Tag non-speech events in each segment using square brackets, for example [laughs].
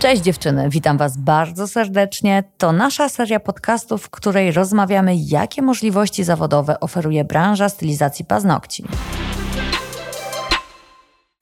Cześć dziewczyny, witam Was bardzo serdecznie. To nasza seria podcastów, w której rozmawiamy, jakie możliwości zawodowe oferuje branża stylizacji paznokci.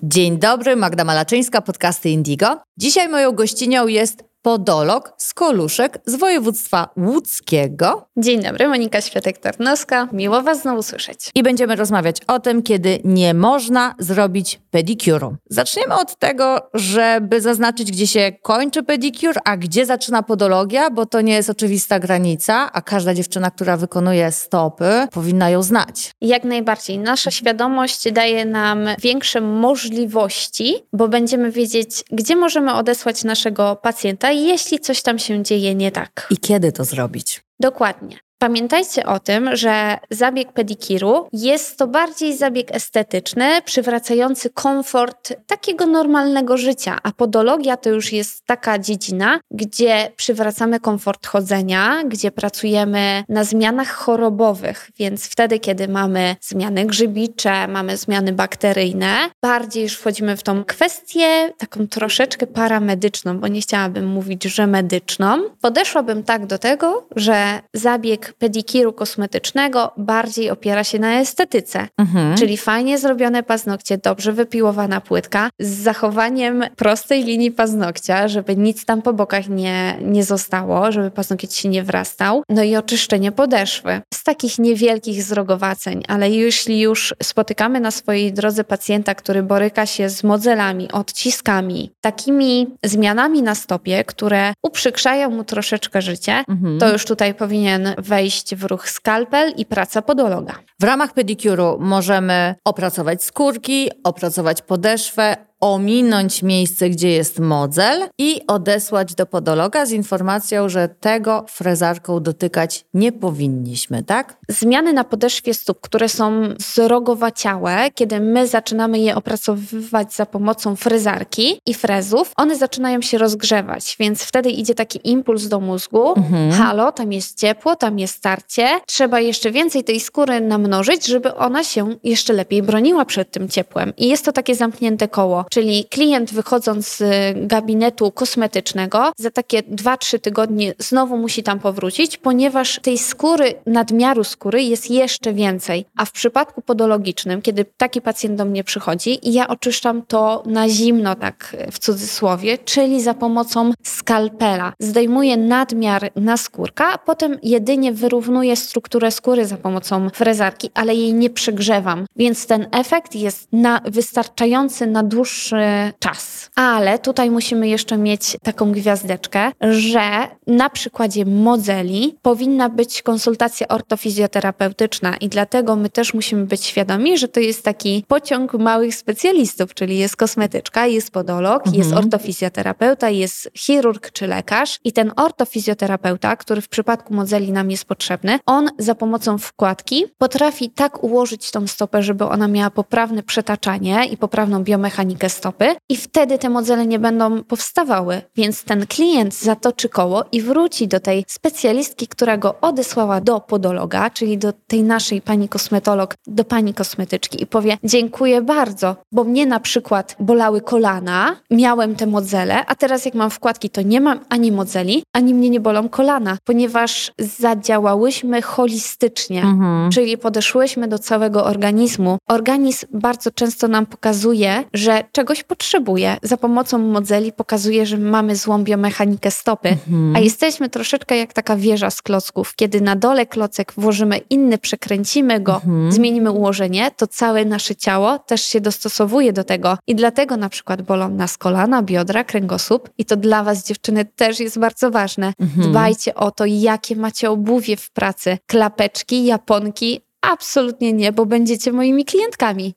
Dzień dobry, Magda Malaczyńska, podcasty Indigo. Dzisiaj moją gościnią jest podolog z Koluszek z województwa łódzkiego. Dzień dobry, Monika Światek-Tarnowska. Miło Was znowu słyszeć. I będziemy rozmawiać o tym, kiedy nie można zrobić pedikuru. Zaczniemy od tego, żeby zaznaczyć, gdzie się kończy pedikur, a gdzie zaczyna podologia, bo to nie jest oczywista granica, a każda dziewczyna, która wykonuje stopy, powinna ją znać. Jak najbardziej. Nasza świadomość daje nam większe możliwości, bo będziemy wiedzieć, gdzie możemy odesłać naszego pacjenta, jeśli coś tam się dzieje nie tak. I kiedy to zrobić? Dokładnie. Pamiętajcie o tym, że zabieg pedikiru jest to bardziej zabieg estetyczny, przywracający komfort takiego normalnego życia, a podologia to już jest taka dziedzina, gdzie przywracamy komfort chodzenia, gdzie pracujemy na zmianach chorobowych, więc wtedy, kiedy mamy zmiany grzybicze, mamy zmiany bakteryjne, bardziej już wchodzimy w tą kwestię taką troszeczkę paramedyczną, bo nie chciałabym mówić, że medyczną. Podeszłabym tak do tego, że zabieg pedikiru kosmetycznego bardziej opiera się na estetyce, mhm. czyli fajnie zrobione paznokcie, dobrze wypiłowana płytka z zachowaniem prostej linii paznokcia, żeby nic tam po bokach nie, nie zostało, żeby paznokieć się nie wrastał, no i oczyszczenie podeszwy. Z takich niewielkich zrogowaceń, ale jeśli już spotykamy na swojej drodze pacjenta, który boryka się z modzelami, odciskami, takimi zmianami na stopie, które uprzykrzają mu troszeczkę życie, mhm. to już tutaj powinien wejść wejść w ruch skalpel i praca podologa. W ramach pedikuru możemy opracować skórki, opracować podeszwę, ominąć miejsce, gdzie jest modzel i odesłać do podologa z informacją, że tego frezarką dotykać nie powinniśmy, tak? Zmiany na podeszwie stóp, które są zrogowaciałe, kiedy my zaczynamy je opracowywać za pomocą frezarki i frezów, one zaczynają się rozgrzewać, więc wtedy idzie taki impuls do mózgu, mhm. halo, tam jest ciepło, tam jest starcie, trzeba jeszcze więcej tej skóry namnożyć, żeby ona się jeszcze lepiej broniła przed tym ciepłem. I jest to takie zamknięte koło. Czyli klient wychodząc z gabinetu kosmetycznego za takie 2-3 tygodnie znowu musi tam powrócić, ponieważ tej skóry, nadmiaru skóry jest jeszcze więcej. A w przypadku podologicznym, kiedy taki pacjent do mnie przychodzi i ja oczyszczam to na zimno, tak w cudzysłowie, czyli za pomocą skalpela. Zdejmuję nadmiar na skórka, a potem jedynie wyrównuję strukturę skóry za pomocą frezarki, ale jej nie przegrzewam. Więc ten efekt jest na wystarczający na dłuższy dłuższy czas. Ale tutaj musimy jeszcze mieć taką gwiazdeczkę, że na przykładzie modzeli powinna być konsultacja ortofizjoterapeutyczna i dlatego my też musimy być świadomi, że to jest taki pociąg małych specjalistów, czyli jest kosmetyczka, jest podolog, mhm. jest ortofizjoterapeuta, jest chirurg czy lekarz i ten ortofizjoterapeuta, który w przypadku modzeli nam jest potrzebny, on za pomocą wkładki potrafi tak ułożyć tą stopę, żeby ona miała poprawne przetaczanie i poprawną biomechanikę stopy i wtedy te modele nie będą powstawały. Więc ten klient zatoczy koło i wróci do tej specjalistki, która go odesłała do podologa, czyli do tej naszej pani kosmetolog, do pani kosmetyczki i powie dziękuję bardzo, bo mnie na przykład bolały kolana, miałem te modele, a teraz jak mam wkładki, to nie mam ani modzeli, ani mnie nie bolą kolana, ponieważ zadziałałyśmy holistycznie, mhm. czyli podeszłyśmy do całego organizmu. Organizm bardzo często nam pokazuje, że czegoś potrzebuje. Za pomocą modzeli pokazuje, że mamy złą biomechanikę stopy, mhm. a jesteśmy troszeczkę jak taka wieża z klocków. Kiedy na dole klocek włożymy inny, przekręcimy go, mhm. zmienimy ułożenie, to całe nasze ciało też się dostosowuje do tego. I dlatego na przykład bolą nas kolana, biodra, kręgosłup. I to dla Was, dziewczyny, też jest bardzo ważne. Mhm. Dbajcie o to, jakie macie obuwie w pracy. Klapeczki, japonki, Absolutnie nie, bo będziecie moimi klientkami.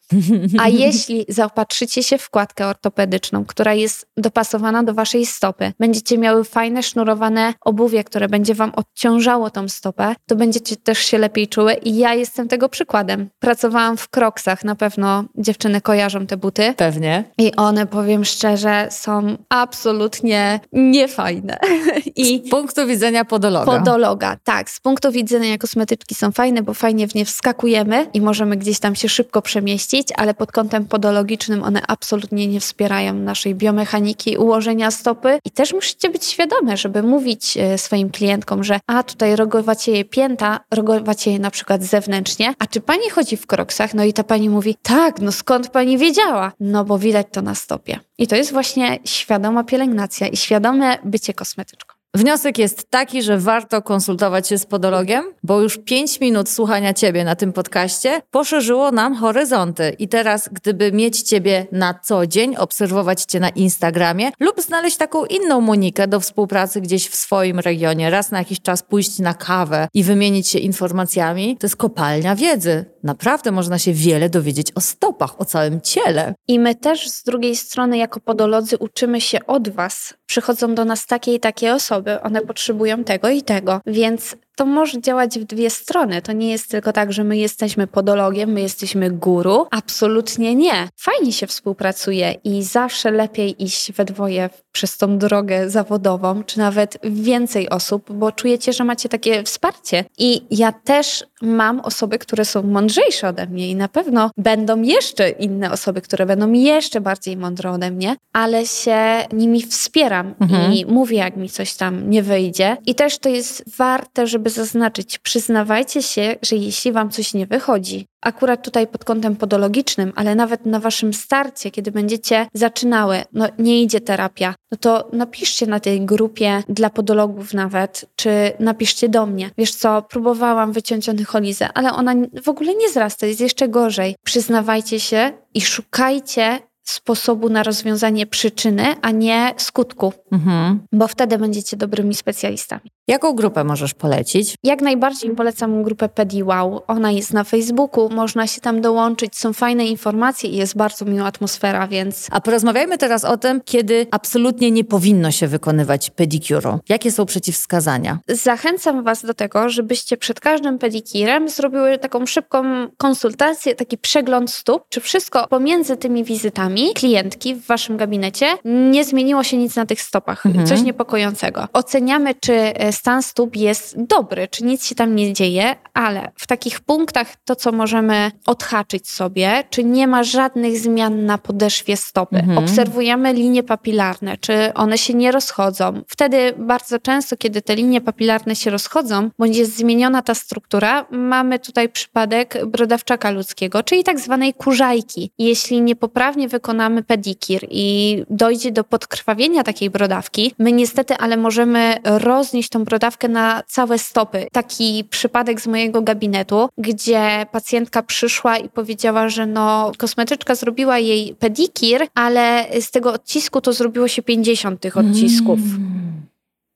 A [laughs] jeśli zaopatrzycie się w wkładkę ortopedyczną, która jest dopasowana do waszej stopy, będziecie miały fajne, sznurowane obuwie, które będzie wam odciążało tą stopę, to będziecie też się lepiej czuły i ja jestem tego przykładem. Pracowałam w kroksach, na pewno dziewczyny kojarzą te buty. Pewnie. I one, powiem szczerze, są absolutnie niefajne. [laughs] I z punktu widzenia podologa. Podologa, tak. Z punktu widzenia kosmetyczki są fajne, bo fajnie w nie wskakujemy i możemy gdzieś tam się szybko przemieścić, ale pod kątem podologicznym one absolutnie nie wspierają naszej biomechaniki ułożenia stopy i też musicie być świadome, żeby mówić e, swoim klientkom, że a tutaj rogowacieje pięta, rogowacieje na przykład zewnętrznie, a czy pani chodzi w kroksach? No i ta pani mówi, tak, no skąd pani wiedziała? No bo widać to na stopie. I to jest właśnie świadoma pielęgnacja i świadome bycie kosmetyczką. Wniosek jest taki, że warto konsultować się z podologiem, bo już 5 minut słuchania Ciebie na tym podcaście poszerzyło nam horyzonty. I teraz, gdyby mieć Ciebie na co dzień, obserwować Cię na Instagramie lub znaleźć taką inną Monikę do współpracy gdzieś w swoim regionie, raz na jakiś czas pójść na kawę i wymienić się informacjami, to jest kopalnia wiedzy. Naprawdę można się wiele dowiedzieć o stopach, o całym ciele. I my też z drugiej strony, jako podolodzy, uczymy się od Was. Przychodzą do nas takie i takie osoby, one potrzebują tego i tego, więc to może działać w dwie strony. To nie jest tylko tak, że my jesteśmy podologiem, my jesteśmy guru. Absolutnie nie. Fajnie się współpracuje i zawsze lepiej iść we dwoje przez tą drogę zawodową, czy nawet więcej osób, bo czujecie, że macie takie wsparcie. I ja też mam osoby, które są mądrzejsze ode mnie i na pewno będą jeszcze inne osoby, które będą jeszcze bardziej mądre ode mnie, ale się nimi wspieram mhm. i mówię, jak mi coś tam nie wyjdzie. I też to jest warte, żeby zaznaczyć, przyznawajcie się, że jeśli wam coś nie wychodzi, akurat tutaj pod kątem podologicznym, ale nawet na waszym starcie, kiedy będziecie zaczynały, no nie idzie terapia, no to napiszcie na tej grupie dla podologów nawet, czy napiszcie do mnie. Wiesz co, próbowałam wyciąć onycholizę, ale ona w ogóle nie zrasta, jest jeszcze gorzej. Przyznawajcie się i szukajcie sposobu na rozwiązanie przyczyny, a nie skutku, mhm. bo wtedy będziecie dobrymi specjalistami. Jaką grupę możesz polecić? Jak najbardziej polecam grupę PediWow. Ona jest na Facebooku, można się tam dołączyć, są fajne informacje i jest bardzo miła atmosfera, więc... A porozmawiajmy teraz o tym, kiedy absolutnie nie powinno się wykonywać pedikuru. Jakie są przeciwwskazania? Zachęcam Was do tego, żebyście przed każdym pedikirem zrobiły taką szybką konsultację, taki przegląd stóp, czy wszystko pomiędzy tymi wizytami klientki w Waszym gabinecie nie zmieniło się nic na tych stopach, mhm. coś niepokojącego. Oceniamy, czy e, stan stóp jest dobry, czy nic się tam nie dzieje, ale w takich punktach to, co możemy odhaczyć sobie, czy nie ma żadnych zmian na podeszwie stopy. Mhm. Obserwujemy linie papilarne, czy one się nie rozchodzą. Wtedy bardzo często, kiedy te linie papilarne się rozchodzą, bądź jest zmieniona ta struktura, mamy tutaj przypadek brodawczaka ludzkiego, czyli tak zwanej kurzajki. Jeśli niepoprawnie wykonamy pedikir i dojdzie do podkrwawienia takiej brodawki, my niestety, ale możemy roznieść tą brodawkę na całe stopy. Taki przypadek z mojego gabinetu, gdzie pacjentka przyszła i powiedziała, że no kosmetyczka zrobiła jej pedikir, ale z tego odcisku to zrobiło się 50 tych odcisków. Mm.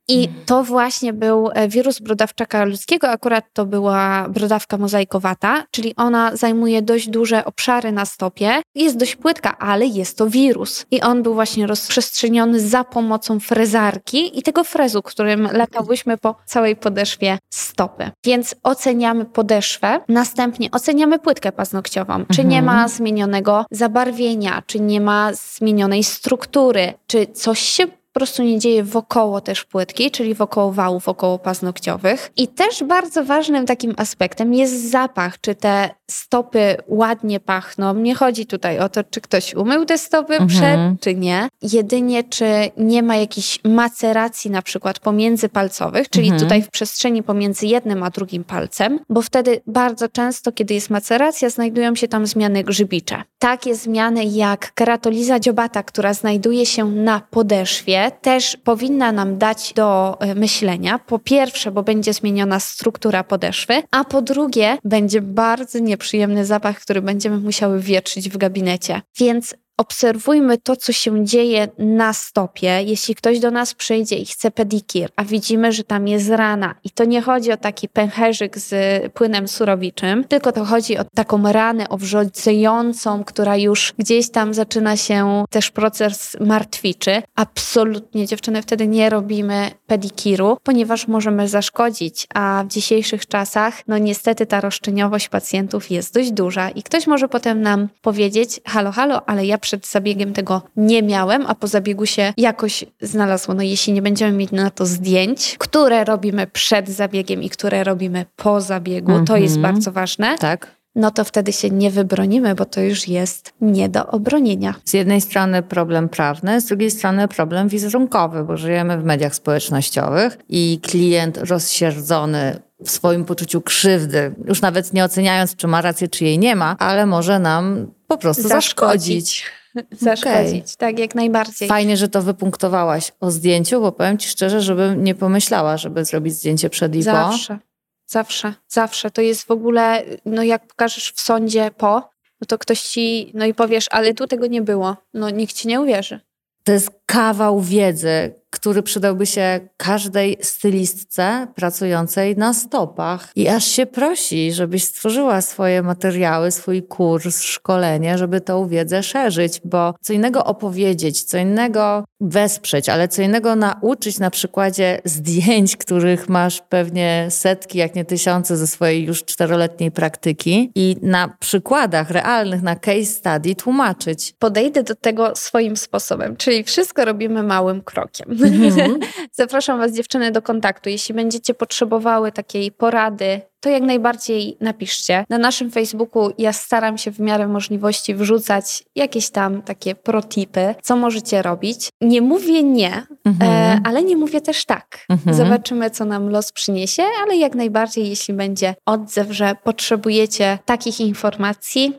I mhm. to właśnie był e, wirus brodawczaka ludzkiego, akurat to była brodawka mozaikowata, czyli ona zajmuje dość duże obszary na stopie. Jest dość płytka, ale jest to wirus. I on był właśnie rozprzestrzeniony za pomocą frezarki i tego frezu, którym latałyśmy po całej podeszwie stopy. Więc oceniamy podeszwę, następnie oceniamy płytkę paznokciową, czy nie mhm. ma zmienionego zabarwienia, czy nie ma zmienionej struktury, czy coś się po prostu nie dzieje wokoło też płytki, czyli wokoło wałów, wokoło paznokciowych. I też bardzo ważnym takim aspektem jest zapach, czy te stopy ładnie pachną. Nie chodzi tutaj o to, czy ktoś umył te stopy mhm. przed, czy nie. Jedynie, czy nie ma jakiejś maceracji na przykład pomiędzy palcowych, czyli mhm. tutaj w przestrzeni pomiędzy jednym a drugim palcem, bo wtedy bardzo często, kiedy jest maceracja, znajdują się tam zmiany grzybicze. Takie zmiany jak keratoliza dziobata, która znajduje się na podeszwie, też powinna nam dać do e, myślenia. Po pierwsze, bo będzie zmieniona struktura podeszwy, a po drugie, będzie bardzo nieprzyjemny zapach, który będziemy musiały wietrzyć w gabinecie. Więc obserwujmy to, co się dzieje na stopie. Jeśli ktoś do nas przyjdzie i chce pedikir, a widzimy, że tam jest rana i to nie chodzi o taki pęcherzyk z płynem surowiczym, tylko to chodzi o taką ranę owrzodzającą, która już gdzieś tam zaczyna się też proces martwiczy. Absolutnie dziewczyny wtedy nie robimy pedikiru, ponieważ możemy zaszkodzić, a w dzisiejszych czasach, no niestety ta roszczeniowość pacjentów jest dość duża i ktoś może potem nam powiedzieć, halo, halo, ale ja przed zabiegiem tego nie miałem, a po zabiegu się jakoś znalazło. No jeśli nie będziemy mieć na to zdjęć, które robimy przed zabiegiem i które robimy po zabiegu, mm -hmm. to jest mhm. bardzo ważne. Tak no to wtedy się nie wybronimy, bo to już jest nie do obronienia. Z jednej strony problem prawny, z drugiej strony problem wizerunkowy, bo żyjemy w mediach społecznościowych i klient rozsierdzony w swoim poczuciu krzywdy, już nawet nie oceniając, czy ma rację, czy jej nie ma, ale może nam po prostu zaszkodzić. Zaszkodzić, [laughs] okay. tak, jak najbardziej. Fajnie, że to wypunktowałaś o zdjęciu, bo powiem Ci szczerze, żebym nie pomyślała, żeby zrobić zdjęcie przed i po. Zawsze. Zawsze, zawsze. To jest w ogóle, no jak pokażesz w sądzie po, no to ktoś ci, no i powiesz, ale tu tego nie było. No nikt ci nie uwierzy. To jest kawał wiedzy, który przydałby się każdej stylistce pracującej na stopach. I aż się prosi, żebyś stworzyła swoje materiały, swój kurs, szkolenie, żeby tą wiedzę szerzyć, bo co innego opowiedzieć, co innego wesprzeć, ale co innego nauczyć na przykładzie zdjęć, których masz pewnie setki, jak nie tysiące ze swojej już czteroletniej praktyki i na przykładach realnych, na case study tłumaczyć. Podejdę do tego swoim sposobem, czyli wszystko robimy małym krokiem. Mhm. [laughs] Zapraszam Was, dziewczyny, do kontaktu. Jeśli będziecie potrzebowały takiej porady, to jak najbardziej napiszcie. Na naszym Facebooku ja staram się w miarę możliwości wrzucać jakieś tam takie protipy, co możecie robić. Nie mówię nie, mhm. e, ale nie mówię też tak. Mhm. Zobaczymy, co nam los przyniesie, ale jak najbardziej, jeśli będzie odzew, że potrzebujecie takich informacji,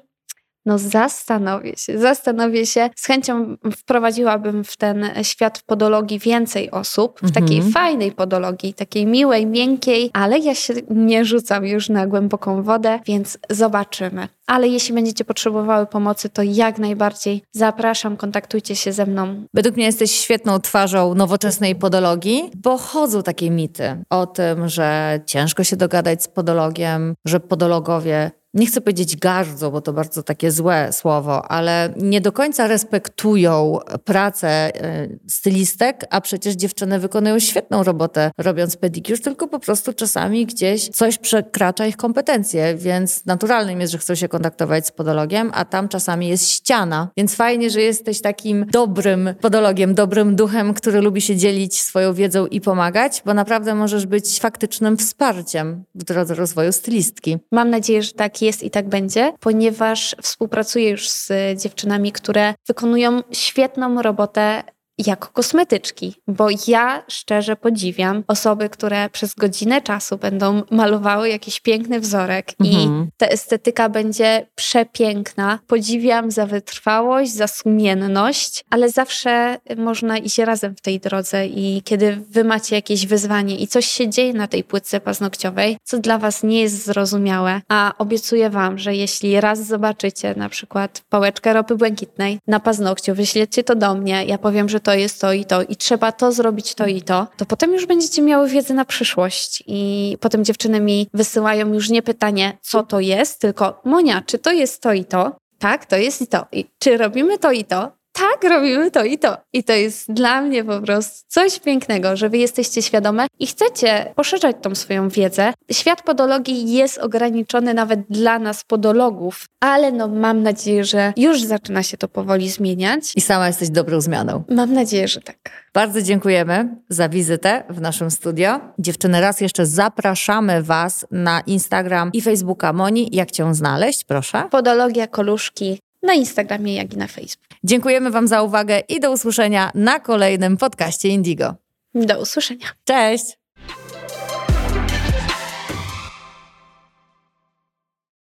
no zastanowię się, zastanowię się. Z chęcią wprowadziłabym w ten świat podologii więcej osób, w takiej mhm. fajnej podologii, takiej miłej, miękkiej, ale ja się nie rzucam już na głęboką wodę, więc zobaczymy. Ale jeśli będziecie potrzebowały pomocy, to jak najbardziej zapraszam, kontaktujcie się ze mną. Według mnie jesteś świetną twarzą nowoczesnej podologii, bo chodzą takie mity o tym, że ciężko się dogadać z podologiem, że podologowie nie chcę powiedzieć gardzą, bo to bardzo takie złe słowo, ale nie do końca respektują pracę e, stylistek, a przecież dziewczyny wykonują świetną robotę robiąc pedicure, tylko po prostu czasami gdzieś coś przekracza ich kompetencje, więc naturalnym jest, że chcą się kontaktować z podologiem, a tam czasami jest ściana. Więc fajnie, że jesteś takim dobrym podologiem, dobrym duchem, który lubi się dzielić swoją wiedzą i pomagać, bo naprawdę możesz być faktycznym wsparciem w drodze rozwoju stylistki. Mam nadzieję, że tak jest i tak będzie, ponieważ współpracuję już z dziewczynami, które wykonują świetną robotę jako kosmetyczki, bo ja szczerze podziwiam osoby, które przez godzinę czasu będą malowały jakiś piękny wzorek mhm. i ta estetyka będzie przepiękna. Podziwiam za wytrwałość, za sumienność, ale zawsze można iść razem w tej drodze i kiedy wy macie jakieś wyzwanie i coś się dzieje na tej płytce paznokciowej, co dla was nie jest zrozumiałe, a obiecuję wam, że jeśli raz zobaczycie na przykład pałeczkę ropy błękitnej na paznokciu, wyślecie to do mnie, ja powiem, że to jest to i to i trzeba to zrobić to i to, to potem już będziecie miały wiedzę na przyszłość i potem dziewczyny mi wysyłają już nie pytanie, co to jest, tylko Monia, czy to jest to i to? Tak, to jest i to. I czy robimy to i to? Tak, robimy to i to. I to jest dla mnie po prostu coś pięknego, że wy jesteście świadome i chcecie poszerzać tą swoją wiedzę. Świat podologii jest ograniczony nawet dla nas podologów, ale no mam nadzieję, że już zaczyna się to powoli zmieniać. I sama jesteś dobrą zmianą. Mam nadzieję, że tak. Bardzo dziękujemy za wizytę w naszym studio. Dziewczyny, raz jeszcze zapraszamy Was na Instagram i Facebooka Moni. Jak Cię znaleźć, proszę? Podologia Koluszki na Instagramie, jak i na Facebooku. Dziękujemy Wam za uwagę i do usłyszenia na kolejnym podcaście Indigo. Do usłyszenia. Cześć!